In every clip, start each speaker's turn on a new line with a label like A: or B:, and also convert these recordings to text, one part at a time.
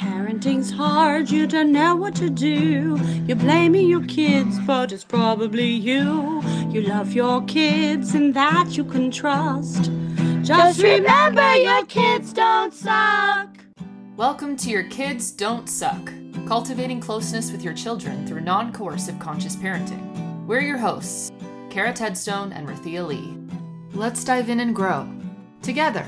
A: Parenting's hard, you don't know what to do. You're blaming your kids, but it's probably you. You love your kids, and that you can trust. Just remember your kids don't suck.
B: Welcome to Your Kids Don't Suck, cultivating closeness with your children through non coercive conscious parenting. We're your hosts, Cara Tedstone and Rythea Lee. Let's dive in and grow together.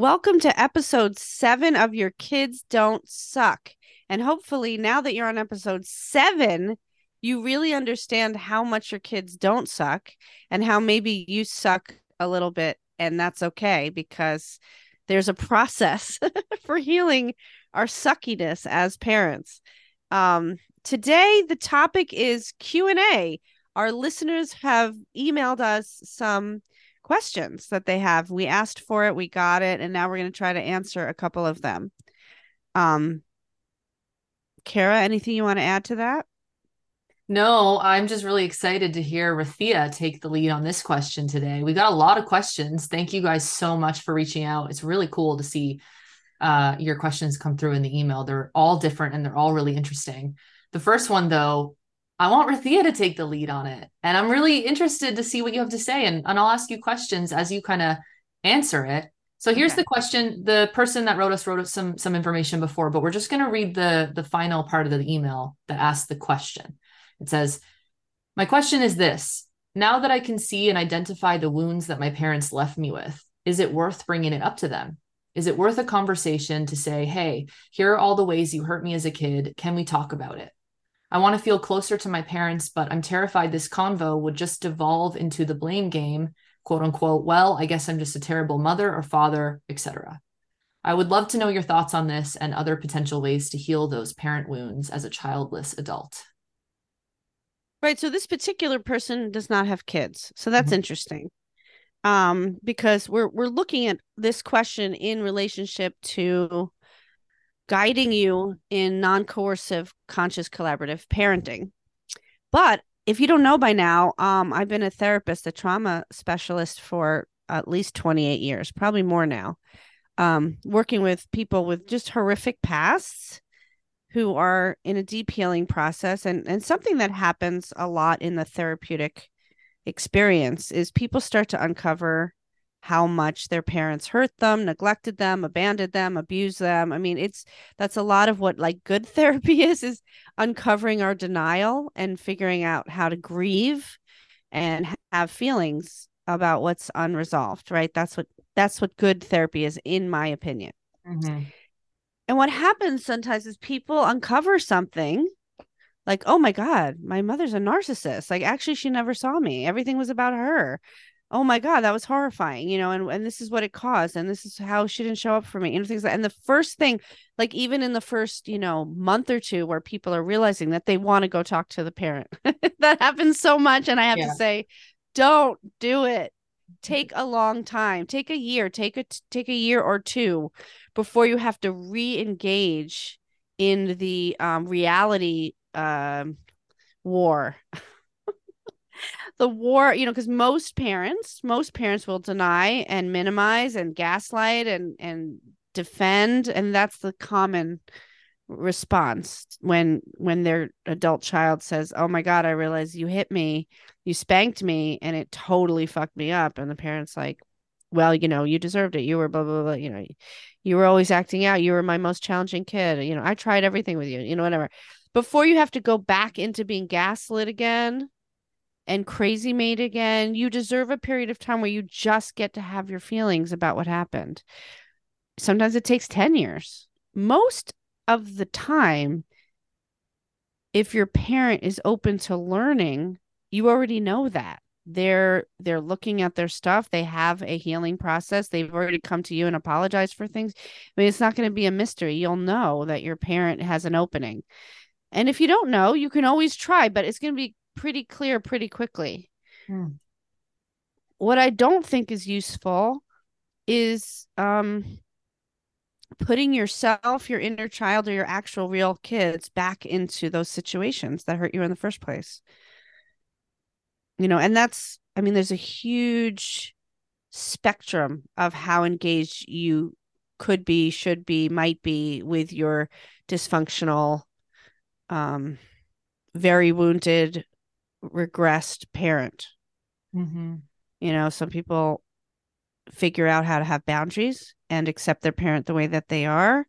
C: Welcome to episode seven of Your Kids Don't Suck. And hopefully, now that you're on episode seven, you really understand how much your kids don't suck and how maybe you suck a little bit. And that's okay because there's a process for healing our suckiness as parents. Um, today, the topic is Q&A. Our listeners have emailed us some questions that they have. We asked for it, we got it, and now we're going to try to answer a couple of them. Um, Cara, anything you want to add to that?
B: No, I'm just really excited to hear Rythea take the lead on this question today. We got a lot of questions. Thank you guys so much for reaching out. It's really cool to see uh, your questions come through in the email. They're all different and they're all really interesting. The first one, though, I want Rythea to take the lead on it. And I'm really interested to see what you have to say. And, and I'll ask you questions as you kind of answer it. So here's okay. the question. The person that wrote us wrote us some some information before, but we're just going to read the the final part of the email that asks the question. It says, "My question is this: Now that I can see and identify the wounds that my parents left me with, is it worth bringing it up to them? Is it worth a conversation to say, "Hey, here are all the ways you hurt me as a kid. Can we talk about it?" I want to feel closer to my parents, but I'm terrified this convo would just devolve into the blame game, quote unquote. Well, I guess I'm just a terrible mother or father, etc. I would love to know your thoughts on this and other potential ways to heal those parent wounds as a childless adult.
C: Right. So this particular person does not have kids. So that's mm-hmm. interesting. Um, because we're we're looking at this question in relationship to guiding you in non coercive, conscious, collaborative parenting. But if you don't know by now, um, I've been a therapist, a trauma specialist for at least 28 years, probably more now, um, working with people with just horrific pasts who are in a deep healing process. And, and something that happens a lot in the therapeutic experience is people start to uncover how much their parents hurt them, neglected them, abandoned them, abused them. I mean, it's that's a lot of what like good therapy is is uncovering our denial and figuring out how to grieve and have feelings about what's unresolved, right? That's what that's what good therapy is in my opinion. Mm-hmm. And what happens sometimes is people uncover something like, oh my God, my mother's a narcissist. Like, actually, she never saw me. Everything was about her oh my god that was horrifying you know and, and this is what it caused and this is how she didn't show up for me and things like and the first thing like even in the first you know month or two where people are realizing that they want to go talk to the parent that happens so much and i have yeah. to say don't do it. Take a long time. Take a year take a take a year or two before you have to re-engage in the um, reality um, war the war, you know, because most parents, most parents will deny and minimize and gaslight and and defend, and that's the common response when when their adult child says, "Oh my God, I realize you hit me, you spanked me, and it totally fucked me up," and the parents like, "Well, you know, you deserved it. You were blah blah blah. You know, you were always acting out. You were my most challenging kid. You know, I tried everything with you. You know, whatever." Before you have to go back into being gaslit again and crazy made again. You deserve a period of time where you just get to have your feelings about what happened. Sometimes it takes 10 years. Most of the time, if your parent is open to learning, you already know that. They're they're looking at their stuff. They have a healing process. They've already come to you and apologized for things. I mean, it's not going to be a mystery. You'll know that your parent has an opening. And if you don't know, you can always try, but it's going to be pretty clear pretty quickly. Hmm. What I don't think is useful is um putting yourself, your inner child, or your actual real kids back into those situations that hurt you in the first place. You know, and that's, I mean, there's a huge spectrum of how engaged you could be, should be, might be with your dysfunctional, um, very wounded, regressed parent.
B: Mm-hmm.
C: You know, some people figure out how to have boundaries and accept their parent the way that they are.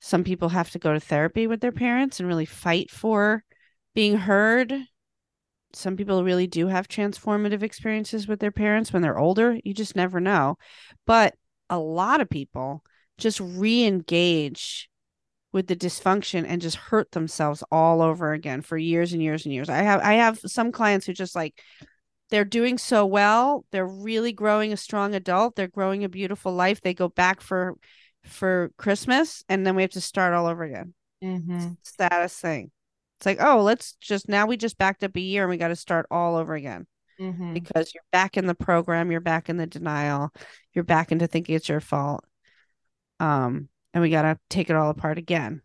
C: Some people have to go to therapy with their parents and really fight for being heard. Some people really do have transformative experiences with their parents when they're older. You just never know. But a lot of people just re engage with the dysfunction and just hurt themselves all over again for years and years and years. I have I have some clients who just like they're doing so well, they're really growing a strong adult, they're growing a beautiful life. They go back for for Christmas and then we have to start all over again.
B: Mm-hmm.
C: Status thing. It's like, oh, let's just now we just backed up a year and we got to start all over again
B: Mm-hmm.
C: because you're back in the program, you're back in the denial, you're back into thinking it's your fault. Um, and we got to take it all apart again.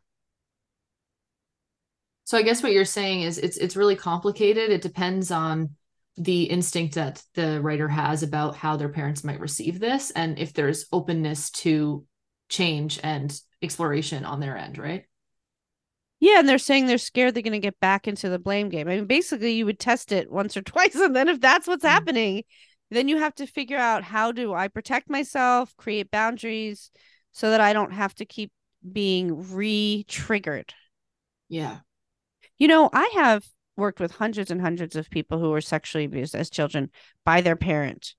B: So I guess what you're saying is it's it's really complicated. It depends on the instinct that the writer has about how their parents might receive this and if there's openness to change and exploration on their end, right?
C: Yeah, and they're saying they're scared they're going to get back into the blame game. I mean, basically, you would test it once or twice, and then if that's what's
B: Mhm.
C: happening, then you have to figure out how do I protect myself, create boundaries, so that I don't have to keep being re-triggered.
B: Yeah.
C: You know, I have worked with hundreds and hundreds of people who were sexually abused as children by their parent.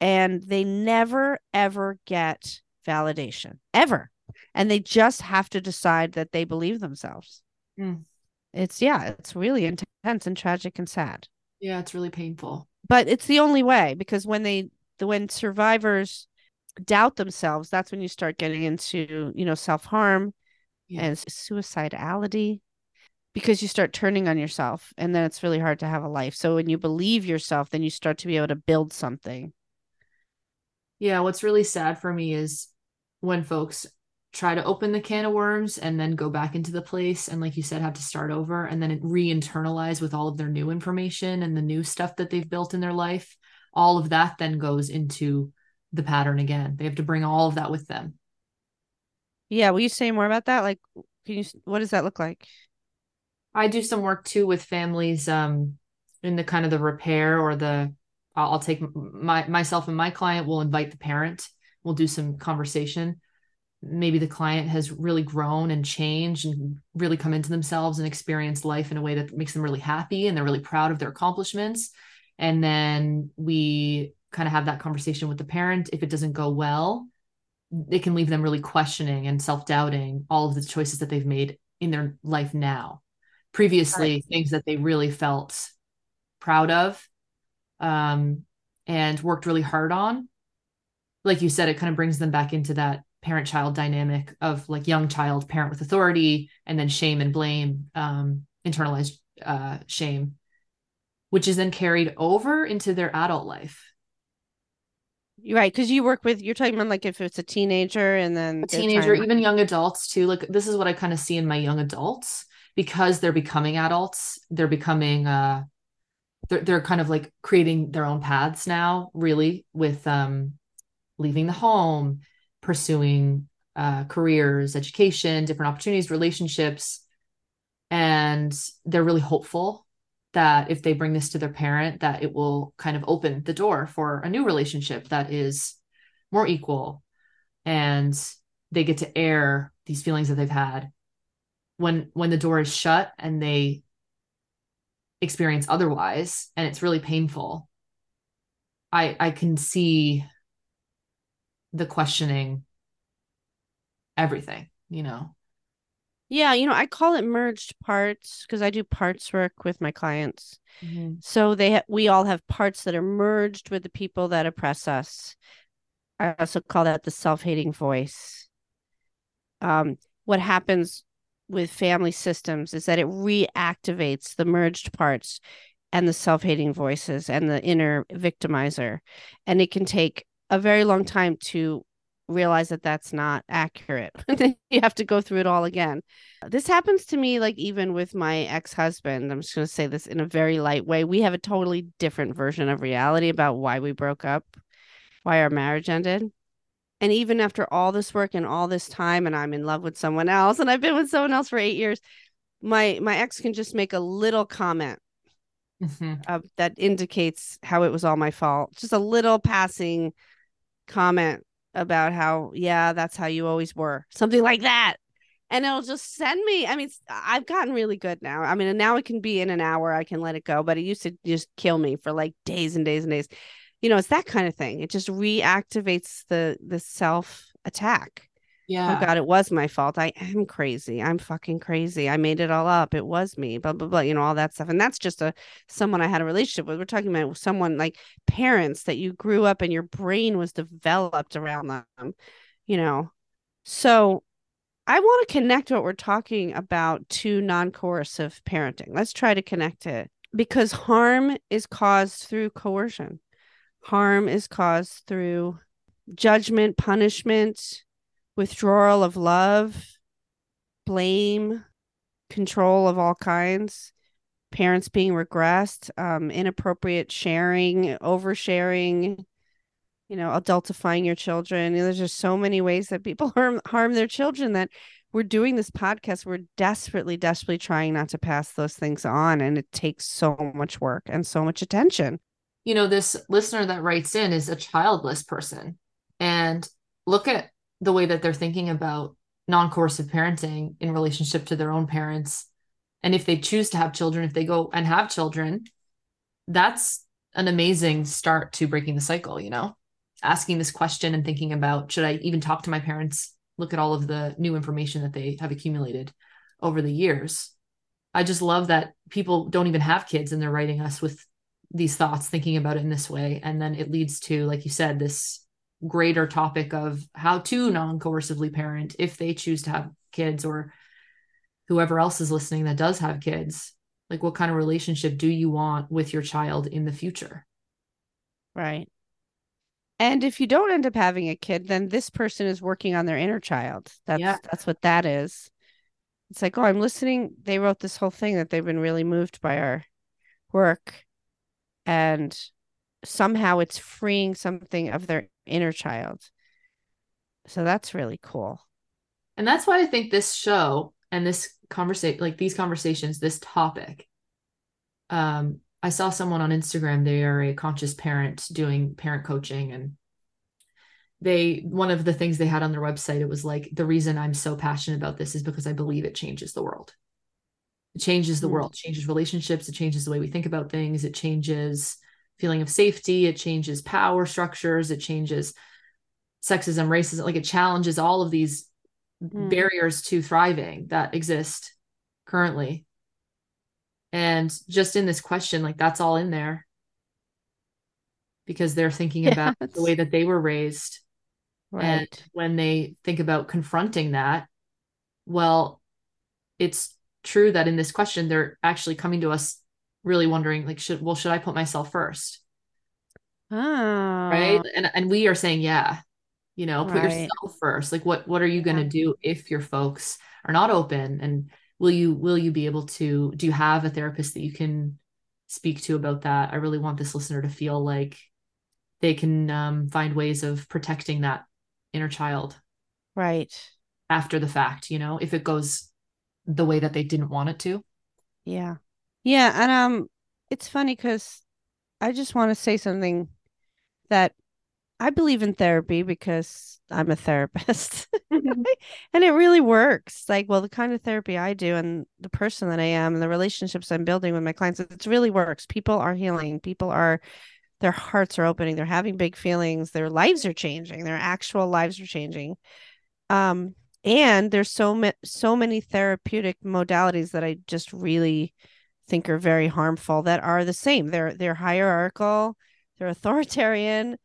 C: And they never, ever get validation, ever. And they just have to decide that they believe themselves.
B: Mm.
C: It's, yeah, it's really intense and tragic and sad.
B: Yeah, it's really painful.
C: But it's the only way because when they, when survivors doubt themselves, that's when you start getting into, you know, self harm
B: Yeah.
C: and suicidality because you start turning on yourself and then it's really hard to have a life. So when you believe yourself, then you start to be able to build something.
B: Yeah, what's really sad for me is when folks try to open the can of worms and then go back into the place and like you said have to start over and then re-internalize with all of their new information and the new stuff that they've built in their life all of that then goes into the pattern again. They have to bring all of that with them.
C: Yeah, will you say more about that? Like can you what does that look like?
B: i do some work too with families um in the kind of the repair or the i'll, I'll take my myself and my client will invite the parent. We'll do some conversation. Maybe the client has really grown and changed and really come into themselves and experienced life in a way that makes them really happy and they're really proud of their accomplishments. And then we kind of have that conversation with the parent. If it doesn't go well it can leave them really questioning and self-doubting all of the choices that they've made in their life now. Previously
C: Right.
B: things that they really felt proud of um, and worked really hard on. Like you said it kind of brings them back into that parent child dynamic of like young child parent with authority and then shame and blame um, internalized uh, shame which is then carried over into their adult life
C: right, because you work with you're talking about like if it's a teenager and then
B: a teenager
C: trying-
B: even young adults too like this is what i kind of see in my young adults because they're becoming adults they're becoming uh they're, they're kind of like creating their own paths now really with um leaving the home pursuing uh careers education different opportunities relationships and they're really hopeful that if they bring this to their parent that it will kind of open the door for a new relationship that is more equal. And they get to air these feelings that they've had. When when the door is shut and they experience otherwise and it's really painful i i can see the questioning everything you know
C: Yeah, you know, I call it merged parts because I do parts work with my clients. So they ha- we all have parts that are merged with the people that oppress us. I also call that the self-hating voice. Um, what happens with family systems is that it reactivates the merged parts and the self-hating voices and the inner victimizer. And it can take a very long time to realize that that's not accurate. you have to go through it all again. This happens to me, like even with my ex husband. I'm just going to say this in a very light way. We have a totally different version of reality about why we broke up, why our marriage ended. And even after all this work and all this time, and I'm in love with someone else, and I've been with someone else for eight years, my my ex can just make a little comment mm-hmm. uh, that indicates how it was all my fault. Just a little passing comment about how, yeah, that's how you always were, something like that. And it'll just send me. I mean, I've gotten really good now. I mean, now it can be in an hour, I can let it go, but it used to just kill me for like days and days and days. You know, it's that kind of thing. It just reactivates the the self attack. Oh, yeah. Oh God, it was my fault. I am crazy. I'm fucking crazy. I made it all up. It was me. Blah blah blah. You know all that stuff. And that's just a someone I had a relationship with. We're talking about someone like parents that you grew up and your brain was developed around them. You know, so I want to connect what we're talking about to non-coercive parenting. Let's try to connect it because harm is caused through coercion. Harm is caused through judgment, punishment withdrawal of love, blame, control of all kinds, parents being regressed, um, inappropriate sharing, oversharing, you know, adultifying your children. there's just so many ways that people harm harm their children that we're doing this podcast. We're desperately, desperately trying not to pass those things on. And it takes so much work and so much attention.
B: You know, this listener that writes in is a childless person. And look at the way that they're thinking about non-coercive parenting in relationship to their own parents. And if they choose to have children if they go and have children that's an amazing start to breaking the cycle you know? Asking this question and thinking about should i even talk to my parents? Look at all of the new information that they have accumulated over the years. I just love that people don't even have kids and they're writing us with these thoughts thinking about it in this way. And then it leads to like you said this greater topic of how to non-coercively parent if they choose to have kids or whoever else is listening that does have kids like what kind of relationship do you want with your child in the future?
C: Right. And if you don't end up having a kid then this person is working on their inner child. That's yeah. that's what that is. It's like oh i'm listening. They wrote this whole thing that they've been really moved by our work and somehow it's freeing something of their inner child. So that's really cool.
B: And that's why I think this show and this conversation, like these conversations, this topic, um, I saw someone on Instagram, they are a conscious parent doing parent coaching and they one of the things they had on their website it was like the reason i'm so passionate about this is because i believe it changes the world it changes the mm. world changes relationships it changes the way we think about things it changes feeling of safety it changes power structures it changes sexism racism like it challenges all of these mm. barriers to thriving that exist currently and just in this question like that's all in there because they're thinking yeah, about the way that they were raised right. and when they think about confronting that well it's true that in this question they're actually coming to us really wondering like should well should i put myself first?
C: Oh.
B: right and and we are saying yeah you know put right. yourself first. Like what what are you going to yeah. do if your folks are not open? And will you will you be able to do you have a therapist that you can speak to about that? I really want this listener to feel like they can um, find ways of protecting that inner child.
C: Right.
B: After the fact you know if it goes the way that they didn't want it to.
C: Yeah yeah, and um it's funny cuz I just want to say something that I believe in therapy because I'm a therapist. Mm-hmm. and it really works. Like, well, the kind of therapy I do and the person that I am and the relationships I'm building with my clients, it really works. People are healing. People are their hearts are opening. They're having big feelings. Their lives are changing. Their actual lives are changing. Um, and there's so ma- so many therapeutic modalities that I just really think are very harmful that are the same. They're they're hierarchical, they're authoritarian,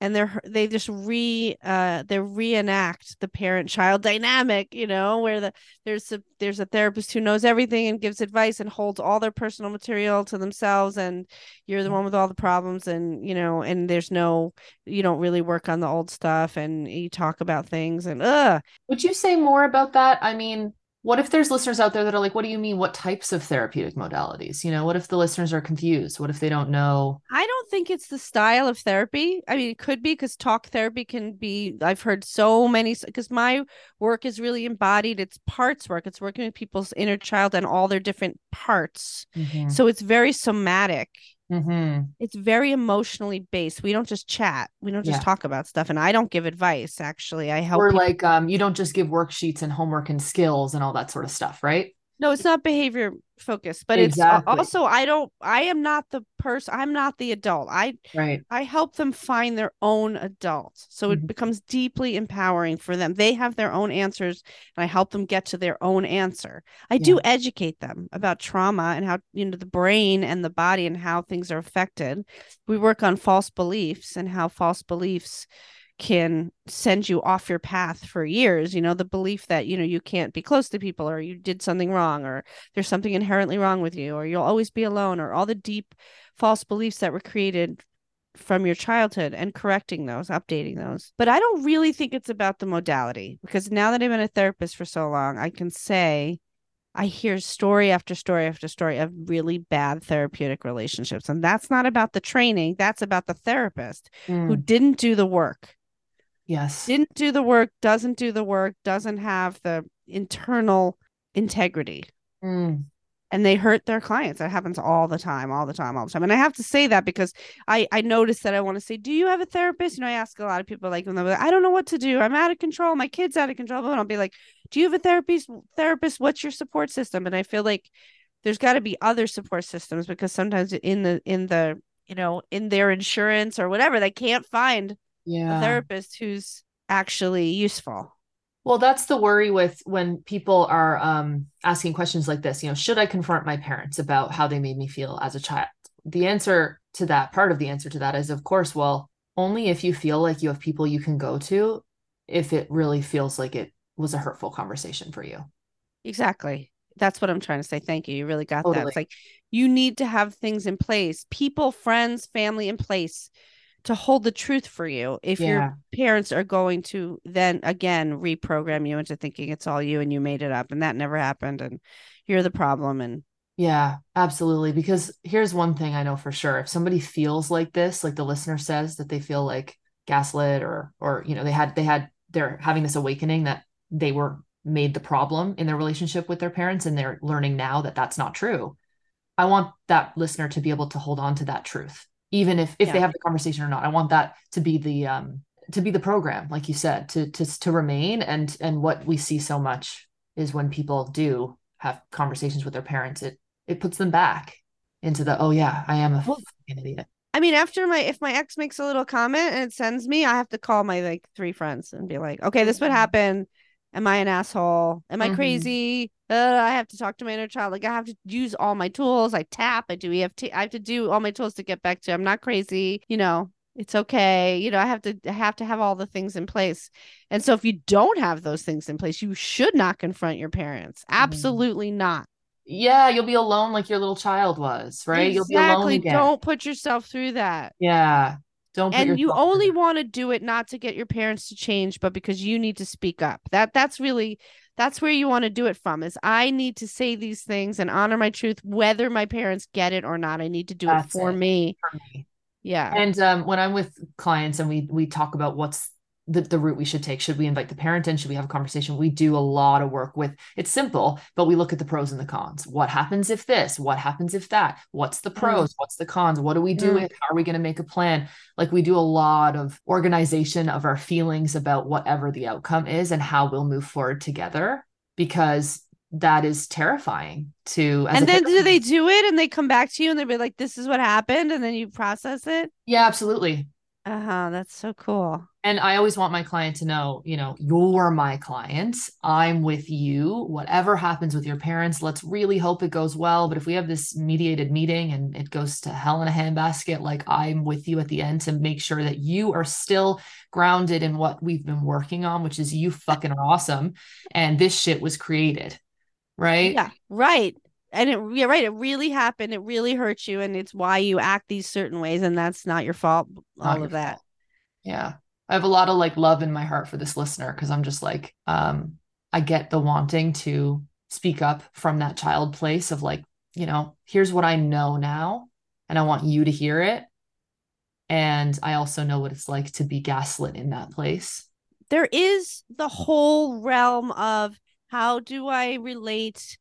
C: and they're they just re uh they reenact the parent child dynamic you know where the there's a there's a therapist who knows everything and gives advice and holds all their personal material to themselves and you're the one with all the problems and you know and there's no you don't really work on the old stuff and you talk about things and uh
B: would you say more about that? I mean what if there's listeners out there that are like what do you mean what types of therapeutic modalities? You know what if the listeners are confused? What if they don't know?
C: I don't think it's the style of therapy. I mean it could be because talk therapy can be i've heard so many because my work is really embodied. It's parts work. It's working with people's inner child and all their different parts. Mm-hmm. so it's very somatic Mm-hmm. It's very emotionally based. We don't just chat. We don't just yeah. talk about stuff. And I don't give advice. Actually, I help.
B: Or people- like, um, you don't just give worksheets and homework and skills and all that sort of stuff, right?
C: No, it's not behavior focused, but exactly. it's also I don't I am not the person I'm not the adult. I
B: right.
C: I help them find their own adult. So mm-hmm. it becomes deeply empowering for them. They have their own answers and I help them get to their own answer. I yeah. do educate them about trauma and how you know the brain and the body and how things are affected. We work on false beliefs and how false beliefs can send you off your path for years you know the belief that you know you can't be close to people or you did something wrong or there's something inherently wrong with you or you'll always be alone or all the deep false beliefs that were created from your childhood and correcting those updating those but i don't really think it's about the modality because now that i've been a therapist for so long i can say I hear story after story after story of really bad therapeutic relationships. And that's not about the training, that's about the therapist mm. who didn't do the work
B: Yes.
C: Didn't do the work, doesn't do the work, doesn't have the internal integrity. Mm. And they hurt their clients. That happens all the time, all the time, all the time. And I have to say that because I I noticed that I want to say, "Do you have a therapist?" You know, I ask a lot of people like, like "I don't know what to do. I'm out of control. My kid's out of control." And I'll be like, "Do you have a therapist? Therapist? What's your support system?" And I feel like there's got to be other support systems because sometimes in the in the you know in their insurance or whatever they can't find yeah. a therapist who's actually useful.
B: Well, that's the worry with when people are um, asking questions like this. You know, should I confront my parents about how they made me feel as a child? The answer to that, part of the answer to that is, of course, well, only if you feel like you have people you can go to if it really feels like it was a hurtful conversation for you.
C: Exactly. That's what I'm trying to say. Thank you. You really got totally. that. It's like you need to have things in place, people, friends, family in place to hold the truth for you. If yeah. your parents are going to then again reprogram you into thinking it's all you and you made it up and that never happened and you're the problem and
B: yeah absolutely because here's one thing i know for sure. If somebody feels like this like the listener says that they feel like gaslit or or you know they had they had they're having this awakening that they were made the problem in their relationship with their parents and they're learning now that that's not true i want that listener to be able to hold on to that truth even if if yeah. they have the conversation or not i want that to be the um to be the program like you said to to to remain and and what we see so much is when people do have conversations with their parents it it puts them back into the oh yeah i am a well, idiot
C: i mean after my if my ex makes a little comment and it sends me i have to call my like three friends and be like okay this would happen. am i an asshole am i mm-hmm. crazy I have to talk to my inner child. Like I have to use all my tools. I tap. I do EFT. I have to do all my tools to get back to. I'm not crazy. You know, it's okay. You know, I have to I have to have all the things in place. And so if you don't have those things in place, you should not confront your parents. Mm-hmm. Absolutely not.
B: Yeah, you'll be alone like your little child was, right? Exactly. You'll be alone again.
C: Don't put yourself through that.
B: Yeah. Don't
C: and you only want to do it not to get your parents to change, but because you need to speak up. That that's really that's where you want to do it from is i need to say these things and honor my truth whether my parents get it or not. I need to do that's it for, it. me. for me. Yeah.
B: And um, when i'm with clients and we we talk about what's the, the route we should take. Should we invite the parent in? Should we have a conversation? We do a lot of work with it's simple but we look at the pros and the cons. What happens if this? What happens if that? What's the mm. pros? What's the cons? What do we do mm. how are we going to make a plan? Like we do a lot of organization of our feelings about whatever the outcome is and how we'll move forward together because that is terrifying to
C: and then do they do it and they come back to you and they'll be like this is what happened and then you process it?
B: Yeah absolutely.
C: Uh-huh that's so cool
B: And I always want my client to know, you know, you're my client. I'm with you. Whatever happens with your parents, let's really hope it goes well. But if we have this mediated meeting and it goes to hell in a handbasket, like I'm with you at the end to make sure that you are still grounded in what we've been working on, which is you fucking are awesome. And this shit was created. Right.
C: Yeah. Right. And it yeah, right. It really happened. It really hurt you. And it's why you act these certain ways. And that's not your fault.
B: Not
C: All
B: your
C: of that.
B: fault. Yeah. I have a lot of like love in my heart for this listener because I'm just like, um, I get the wanting to speak up from that child place of like, you know, here's what I know now, and I want you to hear it. And I also know what it's like to be gaslit in that place.
C: there is the whole realm of how do I relate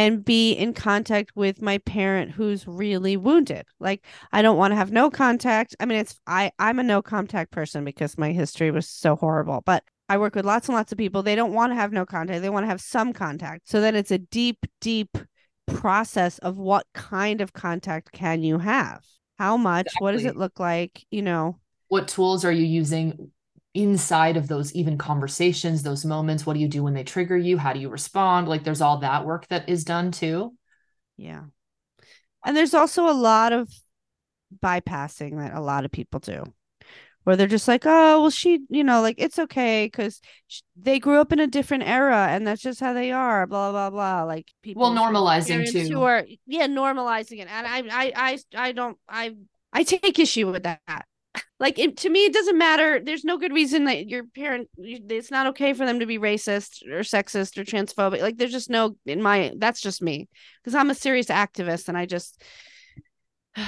C: and be in contact with my parent who's really wounded. Like I don't want to have no contact. I mean it's I I'm a no contact person because my history was so horrible, but I work with lots and lots of people. They don't want to have no contact. They want to have some contact. So then it's a deep deep process of what kind of contact can you have? How much? What does it look like? You know,
B: What tools are you using inside of those even conversations, those moments? What do you do when they trigger you? How do you respond? Like there's all that work that is done too.
C: Yeah. And there's also a lot of bypassing that a lot of people do, where they're just like, oh, well, she, you know, like it's okay because they grew up in a different era and that's just how they are, blah, blah, blah. Like people,
B: Well, normalizing too.
C: who are, yeah, normalizing it. And I, I, I, I don't, I, I take issue with that. Like it, to me, it doesn't matter. There's no good reason that your parent it's not okay for them to be racist or sexist or transphobic. Like there's just no in my. That's just me because I'm a serious activist and I just.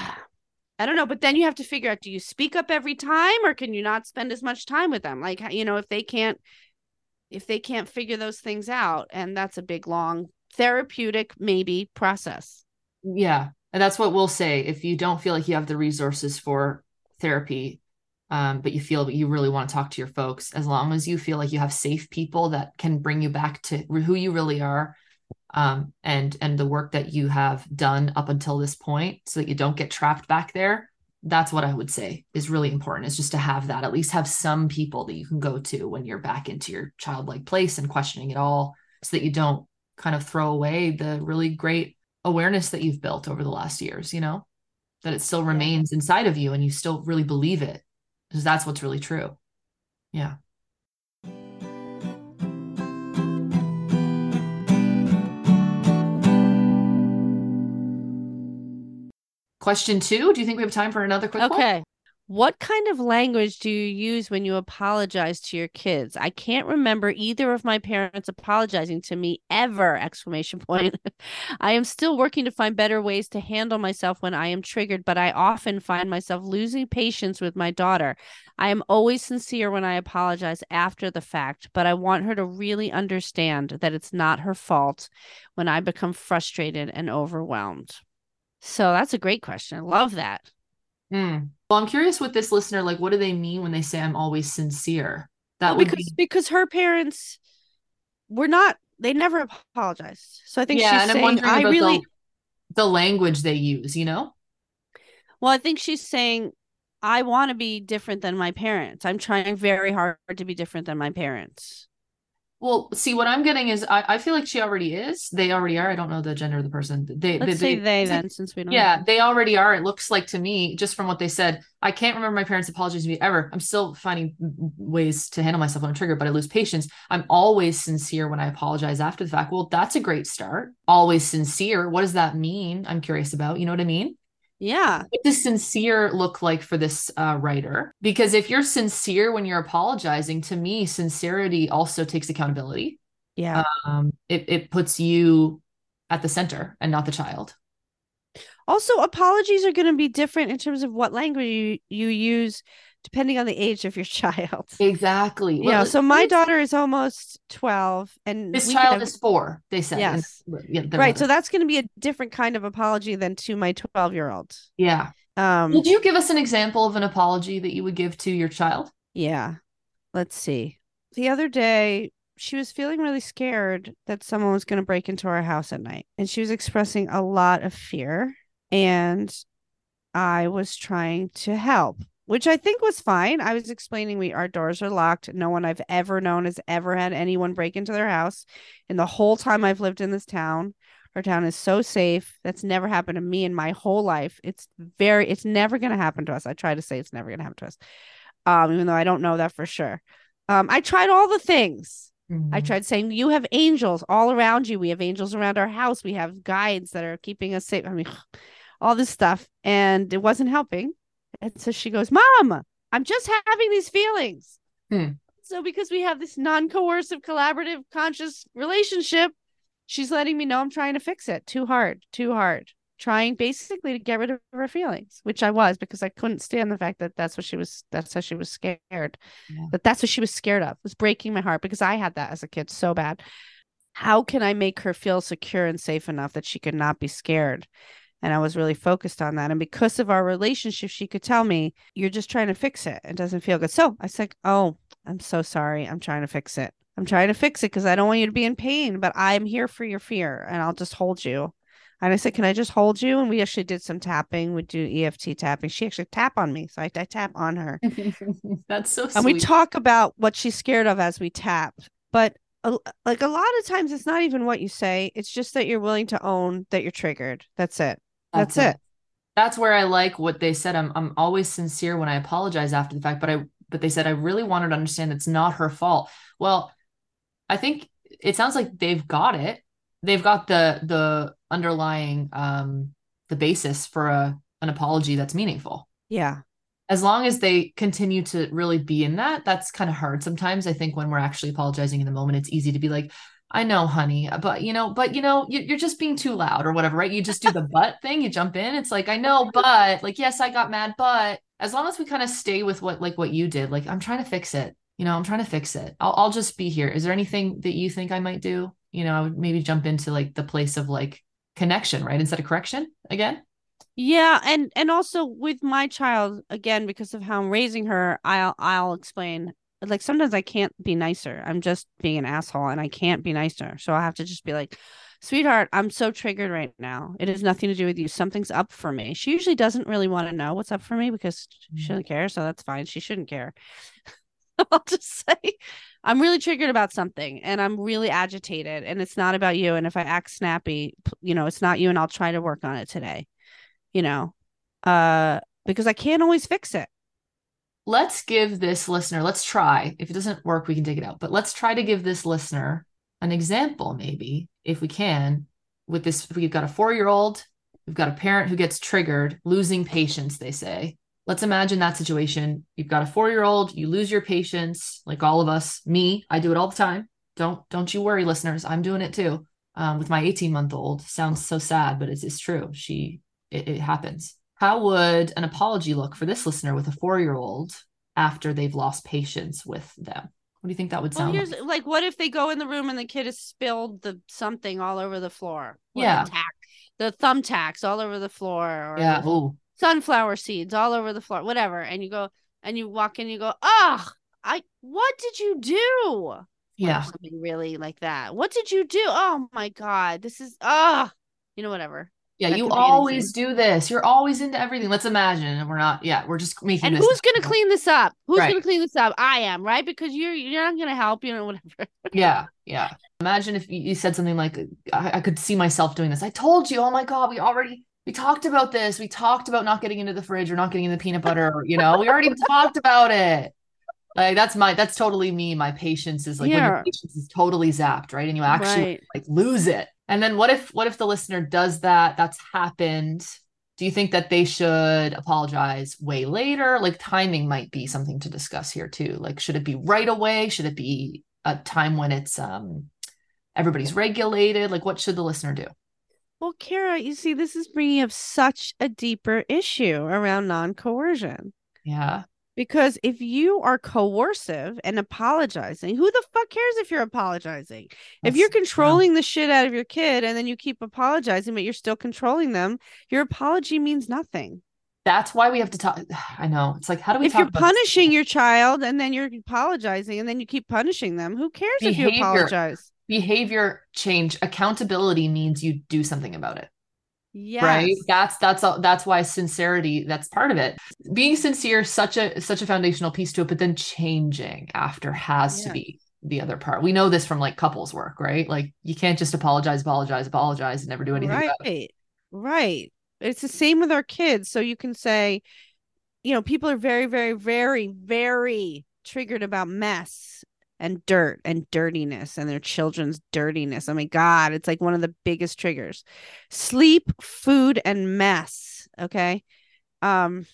C: I don't know, but then you have to figure out: do you speak up every time, or can you not spend as much time with them? Like you know, if they can't, if they can't figure those things out, and that's a big, long, therapeutic maybe process.
B: Yeah. And that's what we'll say. If you don't feel like you have the resources for therapy, um, but you feel that you really want to talk to your folks, as long as you feel like you have safe people that can bring you back to who you really are, um, and and the work that you have done up until this point, so that you don't get trapped back there. That's what I would say is really important. Is just to have that, at least have some people that you can go to when you're back into your childlike place and questioning it all, so that you don't kind of throw away the really great awareness that you've built over the last years, you know, that it still remains inside of you and you still really believe it because that's what's really true. Yeah. Question two Do you think we have time for another quick one?
C: What kind of language do you use when you apologize to your kids? I can't remember either of my parents apologizing to me ever exclamation point. I am still working to find better ways to handle myself when I am triggered, but I often find myself losing patience with my daughter. I am always sincere when I apologize after the fact, but I want her to really understand that it's not her fault when I become frustrated and overwhelmed. So that's a great question. I love that.
B: Hmm. Well, I'm curious with this listener, like, what do they mean when they say I'm always sincere? That
C: Well, because
B: be,
C: because her parents were not they never apologized. So I think
B: yeah.
C: she's
B: And I'm
C: saying
B: wondering
C: I
B: about
C: really
B: the, the language they use, you know?
C: well, I think she's saying I want to be different than my parents. I'm trying very hard to be different than my parents.
B: Well, see, what I'm getting is I, I feel like she already is. They already are. I don't know the gender of the person. They,
C: Let's
B: they,
C: say they then, since we don't.
B: Yeah, they already are. It looks like to me, just from what they said, I can't remember my parents' apologies to me ever. I'm still finding ways to handle myself when I'm triggered, but I lose patience. I'm always sincere when I apologize after the fact. Well, that's a great start. Always sincere. What does that mean? I'm curious about. You know what I mean?
C: Yeah.
B: What does sincere look like for this uh, writer? Because if you're sincere when you're apologizing, to me, sincerity also takes accountability.
C: Yeah.
B: Um, it it puts you at the center and not the child.
C: also, apologies are going to be different in terms of what language you, you use depending on the age of your child.
B: Exactly.
C: Yeah.
B: Well,
C: So my daughter is almost 12 and
B: This child
C: have-
B: is four, they said.
C: Yes.
B: Yeah,
C: right. So that's going to be a different kind of apology than to my 12 year old.
B: yeah.
C: Um,
B: Would you give us an example of an apology that you would give to your child?
C: Yeah. Let's see. The other day, she was feeling really scared that someone was going to break into our house at night. And she was expressing a lot of fear. And I was trying to help. Which I think was fine. I was explaining we our doors are locked. No one I've ever known has ever had anyone break into their house in the whole time I've lived in this town. Our town is so safe. That's never happened to me in my whole life. It's very it's never going to happen to us. I try to say it's never going to happen to us. Um even though I don't know that for sure. Um I tried all the things. I
B: Mhm.
C: tried saying you have angels all around you. We have angels around our house. We have guides that are keeping us safe. I mean, all this stuff, and it wasn't helping. And so she goes, "Mom, I'm just having these feelings."
B: Hmm.
C: So because we have this non-coercive, collaborative, conscious relationship, she's letting me know I'm trying to fix it. Too hard, too hard. Trying basically to get rid of her feelings, which I was because I couldn't stand the fact that that's what she was. That's how she was scared
B: Yeah.
C: that that's what she was scared of. It was breaking my heart because I had that as a kid so bad. How can I make her feel secure and safe enough that she could not be scared? And I was really focused on that. And because of our relationship, she could tell me, You're just trying to fix it. It doesn't feel good. So I said, Oh, I'm so sorry. I'm trying to fix it. I'm trying to fix it because I don't want you to be in pain, but I'm here for your fear and I'll just hold you. And I said, Can I just hold you? And we actually did some tapping. We do EFT tapping. She actually tap on me. So I, I tap on her
B: That's so sweet.
C: and we talk about what she's scared of as we tap but a, like a lot of times it's not even what you say it's just that you're willing to own that you're triggered that's it that's, it.
B: That's where I like what they said. I'm I'm always sincere when I apologize after the fact, but I but they said I really wanted to understand it's not her fault. Well, I think it sounds like they've got it. They've got the the underlying um the basis for a an apology that's meaningful.
C: yeah
B: As long as they continue to really be in that, that's kind of hard sometimes. I think when we're actually apologizing in the moment, it's easy to be like, I know, honey, uh, but you know, but you know, you, you're just being too loud or whatever, right? You just do the but thing, you jump in. It's like, I know, but like, yes, I got mad, but as long as we kind of stay with what, like, what you did, like, I'm trying to fix it. You know, I'm trying to fix it. I'll, I'll just be here. Is there anything that you think I might do? You know, I would maybe jump into like the place of like connection, right? Instead of correction again.
C: yeah and and also with my child again because of how i'm raising her i'll i'll explain like sometimes i can't be nicer. I'm just being an asshole and i can't be nicer. So i have to just be like sweetheart i'm so triggered right now. It has nothing to do with you. Something's up for me. She usually doesn't really want to know what's up for me because she doesn't care so that's fine. She shouldn't care. I'll just say i'm really triggered about something and i'm really agitated and it's not about you. And if i act snappy you know it's not you and i'll try to work on it today. You know? Uh because i can't always fix it
B: let's give this listener, let's try. If it doesn't work, we can take it out, but let's try to give this listener an example, maybe, if we can, with this. We've got a four year old, we've got a parent who gets triggered, losing patience, they say. Let's imagine that situation. You've got a four year old, you lose your patience, like all of us, me, I do it all the time. Don't don't you worry, listeners. I'm doing it too. Um, with my 18 month old. Sounds so sad, but it's, it's true. She it, it happens. How would an apology look for this listener with a four year old after they've lost patience with them? What do you think that would
C: well
B: sound
C: here's
B: like?
C: like what if they go in the room and the kid has spilled the something all over the floor
B: Yeah.
C: the tack the thumbtacks all over the floor or
B: Yeah. Oh,
C: sunflower seeds all over the floor whatever and you go and you walk in and you go oh i what did you do Or
B: yeah.
C: something really like that what did you do oh my god this is ah you know whatever
B: Yeah.
C: That
B: You always do this. You're always into everything. Let's imagine. And we're not, yeah, we're just making
C: and
B: this.
C: who's gonna clean this up who's
B: Right.
C: gonna clean this up i am right because you're you're not gonna help you know whatever
B: Yeah. Yeah. Imagine if you said something like, I, I could see myself doing this. I told you, oh my God, we already, we talked about this. We talked about not getting into the fridge or not getting into the peanut butter. Or, you know, we already talked about it. Like that's my, that's totally me. My patience is like when your
C: Yeah.
B: patience is totally zapped, right? And you actually
C: Right.
B: like lose it. And then what if, what if the listener does that? That's happened. Do you think that they should apologize way later? Like timing might be something to discuss here too. Like, should it be right away? Should it be a time when it's um everybody's regulated? Like, what should the listener do?
C: Well, Cara, you see, this is bringing up such a deeper issue around non coercion.
B: Yeah.
C: Because if you are coercive and apologizing, who the fuck cares if you're apologizing? if you're
B: That's-
C: controlling the shit out of your kid and then you keep apologizing, but you're still controlling them, your apology means nothing.
B: That's why we have to talk. I know. It's like, how do we
C: If you're
B: about this?
C: punishing your child and then you're apologizing and then you keep punishing them, who cares if you apologize?
B: behavior change? Accountability means you do something about it.
C: Yes.
B: right that's that's all that's why sincerity that's part of it. Being sincere such a such a foundational piece to it but then changing after has to be the other part. We know this from like couples work right? Like you can't just apologize apologize apologize and never do anything
C: right
B: about it.
C: Right. It's the same with our kids. So you can say you know people are very very very very triggered about mess and dirt and dirtiness and their children's dirtiness. Oh my god it's like one of the biggest triggers. Sleep food and mess okay? Um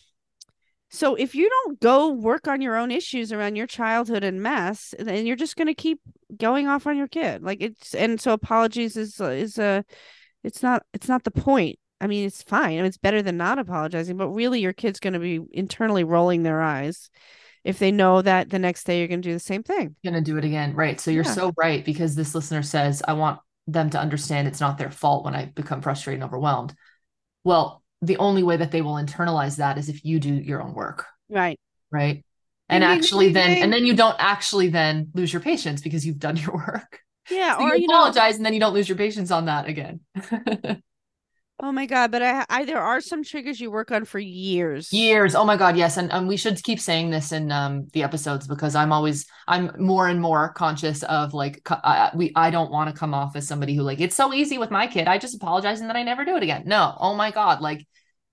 C: so if you don't go work on your own issues around your childhood and mess then you're just going to keep going off on your kid. Like it's and so apologies is is a it's not it's not the point. I mean it's fine. I mean, it's better than not apologizing but really your kid's going to be internally rolling their eyes if they know that the next day you're going to do the same thing.
B: Gonna do it again. Right. So you're
C: Yeah.
B: so right because this listener says i want them to understand it's not their fault when i become frustrated and overwhelmed. Well the only way that they will internalize that is if you do your own work.
C: Right.
B: Right? And
C: Ding,
B: actually
C: ding,
B: then
C: ding.
B: and then you don't actually then lose your patience because you've done your work.
C: Yeah
B: So
C: or
B: you
C: you know
B: apologize and then you don't lose your patience on that again
C: oh my god but I, I there are some triggers you work on for years.
B: Years. Oh my god yes and, and we should keep saying this in um the episodes because i'm always i'm more and more conscious of like I, we i don't want to come off as somebody who like it's so easy with my kid i just apologize and then i never do it again. No oh my god like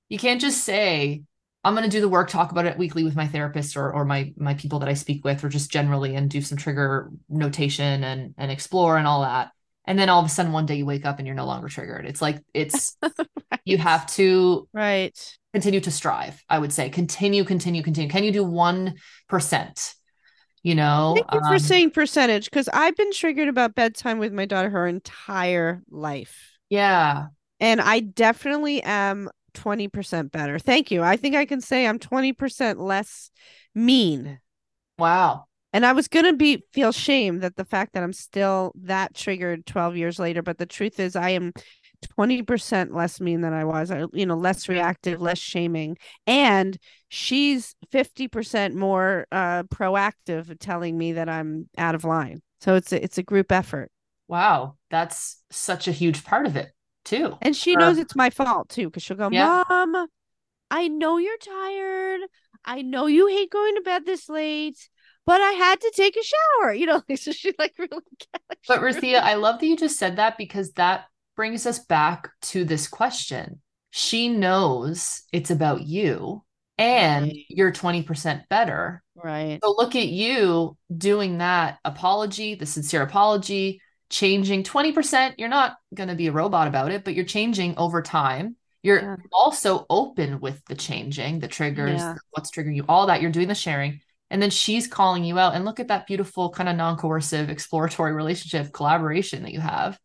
B: you can't just say i'm going to do the work talk about it weekly with my therapist or or my my people that i speak with or just generally and do some trigger notation and and explore and all that and then all of a sudden one day you wake up and you're no longer triggered it's like it's you have to
C: right
B: continue to strive i would say continue continue continue can you do 1% you know
C: Thank you for
B: Um,
C: saying percentage because I've been triggered about bedtime with my daughter her entire life.
B: yeah
C: And I definitely am 20% better. Thank you. I think I can say I'm 20% less mean.
B: wow
C: And I was going to be feel shame that the fact that I'm still that triggered 12 years later, but the truth is I am 20% less mean than I was. I, you know, less reactive, less shaming. And she's 50% more uh proactive telling me that I'm out of line. So it's a, it's a group effort.
B: wow that's such a huge part of it too
C: And she knows it's my fault too cuz she'll go,
B: Yeah.
C: "Mom, I know you're tired. I know you hate going to bed this late." But I had to take a shower, you know. So she like really. like,
B: but Rythea, i love that you just said that because that brings us back to this question she knows it's about you and
C: Right.
B: you're 20% better
C: right,
B: So look at you doing that apology, the sincere apology, changing 20%. You're not going to be a robot about it, but you're changing over time. You're
C: Yeah.
B: also open with the changing, the triggers,
C: Yeah.
B: what's triggering you, all that. You're doing the sharing. And then she's calling you out. And look at that beautiful kind of non coercive exploratory relationship collaboration that you have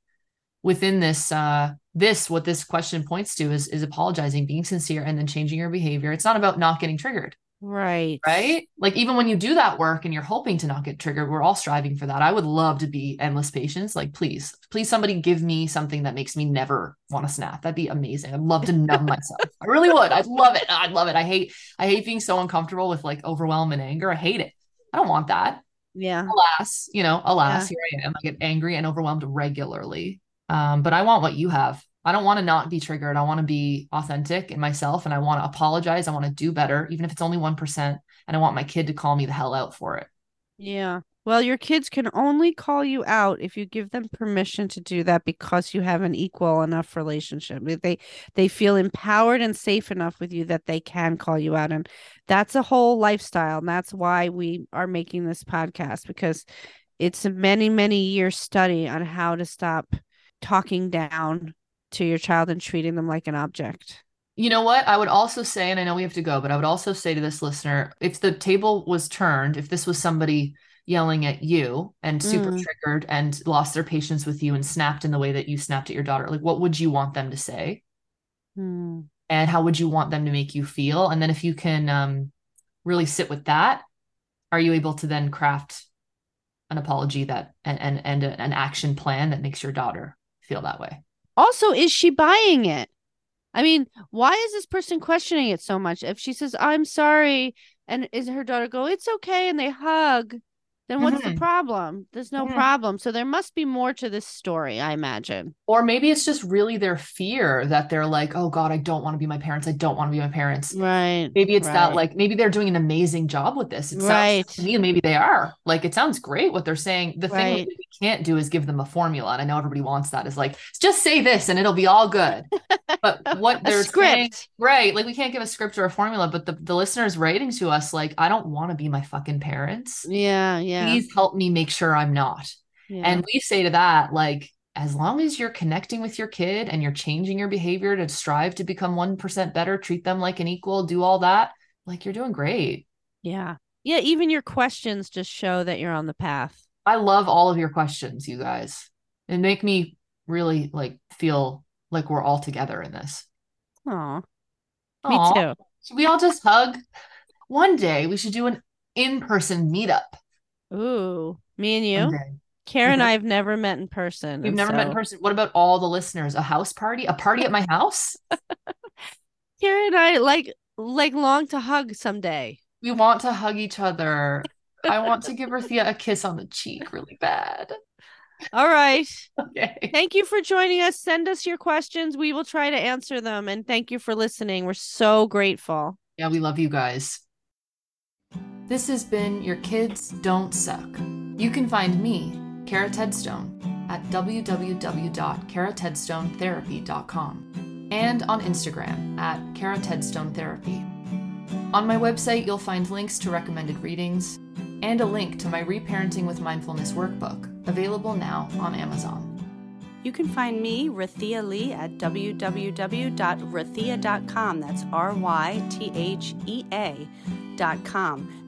B: within this uh this what this question points to is is apologizing being sincere and then changing your behavior it's not about not getting triggered
C: right,
B: right? Like even when you do that work and you're hoping to not get triggered, we're all striving for that. I would love to be endless patience. Like please, please somebody give me something that makes me never want to snap. That'd be amazing. I'd love to numb myself. I really would. I'd love it. I'd love it. I hate I hate being so uncomfortable with like overwhelm and anger. I hate it. I don't want that.
C: Yeah,
B: Alas, you know, alas, here I am. I get angry and overwhelmed regularly. Um, but I want what you have. I don't want to not be triggered. I want to be authentic in myself and I want to apologize. I want to do better, even if it's only 1%. And I want my kid to call me the hell out for it.
C: yeah. Well, your kids can only call you out if you give them permission to do that because you have an equal enough relationship. They they feel empowered and safe enough with you that they can call you out, and that's a whole lifestyle. And that's why we are making this podcast because it's a many many year study on how to stop talking down to your child and treating them like an object.
B: You know what? I would also say, and I know we have to go, but I would also say to this listener if the table was turned, if this was somebody yelling at you and super
C: Mm.
B: triggered and lost their patience with you and snapped in the way that you snapped at your daughter, like what would you want them to say?
C: Hmm.
B: and how would you want them to make you feel and then if you can um, really sit with that are you able to then craft an apology that and and, and an action plan that makes your daughter feel that way
C: Also, is she buying it? I mean, why is this person questioning it so much? If she says, I'm sorry, and is her daughter go, it's okay, and they hug, then what's the
B: Mhm.
C: problem? There's no
B: Mhm.
C: problem. So there must be more to this story, I imagine.
B: Or maybe it's just really their fear that they're like, oh God, I don't want to be my parents. I don't want to be my parents.
C: Right.
B: Maybe it's that like maybe they're doing an amazing job with this. It sounds
C: Right.
B: to me maybe they are. Like it sounds great what they're saying. The thing
C: Right.
B: that we can't do is give them a formula. And I know everybody wants that. Is like just say this and it'll be all good. But what they're saying,
C: script.
B: right? Like we can't give a script or a formula. But the the listeners writing to us like, I don't want to be my fucking parents.
C: Yeah, yeah.
B: Please help me make sure I'm not.
C: yeah.
B: And we say to that, like, as long as you're connecting with your kid and you're changing your behavior to strive to become 1% better, treat them like an equal, do all that, like, you're doing great.
C: yeah. Yeah, even your questions just show that you're on the path.
B: I love all of your questions, you guys. It make me really like feel like we're all together in this.
C: Aw. Me too.
B: Should we all just hug? One day we should do an in-person meetup.
C: Ooh. Me and you.
B: One day.
C: Cara and
B: Mhm.
C: I have never met in person.
B: We've
C: and
B: never met in person. What about all the listeners? A house party? A party at my house?
C: Karen and I like like long to hug someday.
B: We want to hug each other. I want to give Rythea a kiss on the cheek really bad.
C: All right.
B: Okay.
C: Thank you for joining us. Send us your questions. We will try to answer them. And thank you for listening. We're so grateful.
B: Yeah, we love you guys. This has been Your Kids Don't Suck. You can find me, Cara Tedstone, at www.caratedstonetherapy.com and on Instagram at Cara Tedstone Therapy. On my website, you'll find links to recommended readings and a link to my Reparenting with Mindfulness workbook, available now on Amazon.
A: You can find me, Rythea Lee, at www.rythea.com. That's R Y T H E A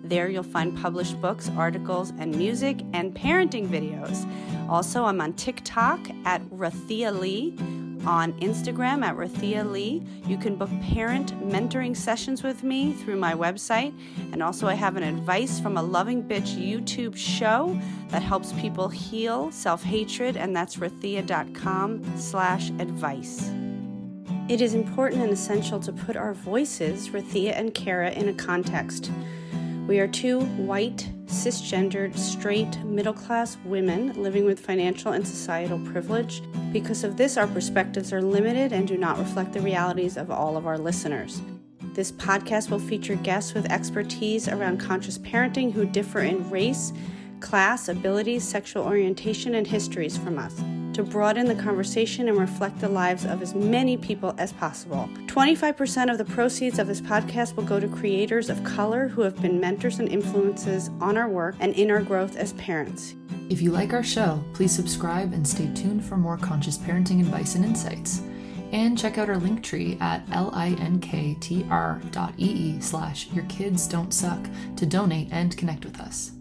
A: There you'll find published books, articles, and music and parenting videos. Also, I'm on TikTok at Rythea Lee, on Instagram at Rythea Lee. You can book parent mentoring sessions with me through my website. And also, I have an advice from a loving bitch YouTube show that helps people heal self-hatred, and that's rythea.com slash advice. It is important and essential to put our voices, Rythea and Cara, in a context. We are two white, cisgendered, straight, middle class women living with financial and societal privilege. Because of this, our perspectives are limited and do not reflect the realities of all of our listeners. This podcast will feature guests with expertise around conscious parenting who differ in race, class, abilities, sexual orientation, and histories from us to broaden the conversation and reflect the lives of as many people as possible. 25% of the proceeds of this podcast will go to creators of color who have been mentors and influences on our work and in our growth as parents.
B: If you like our show, please subscribe and stay tuned for more conscious parenting advice and insights. And check out our link tree at linktr.ee slash your kids don't suck to donate and connect with us.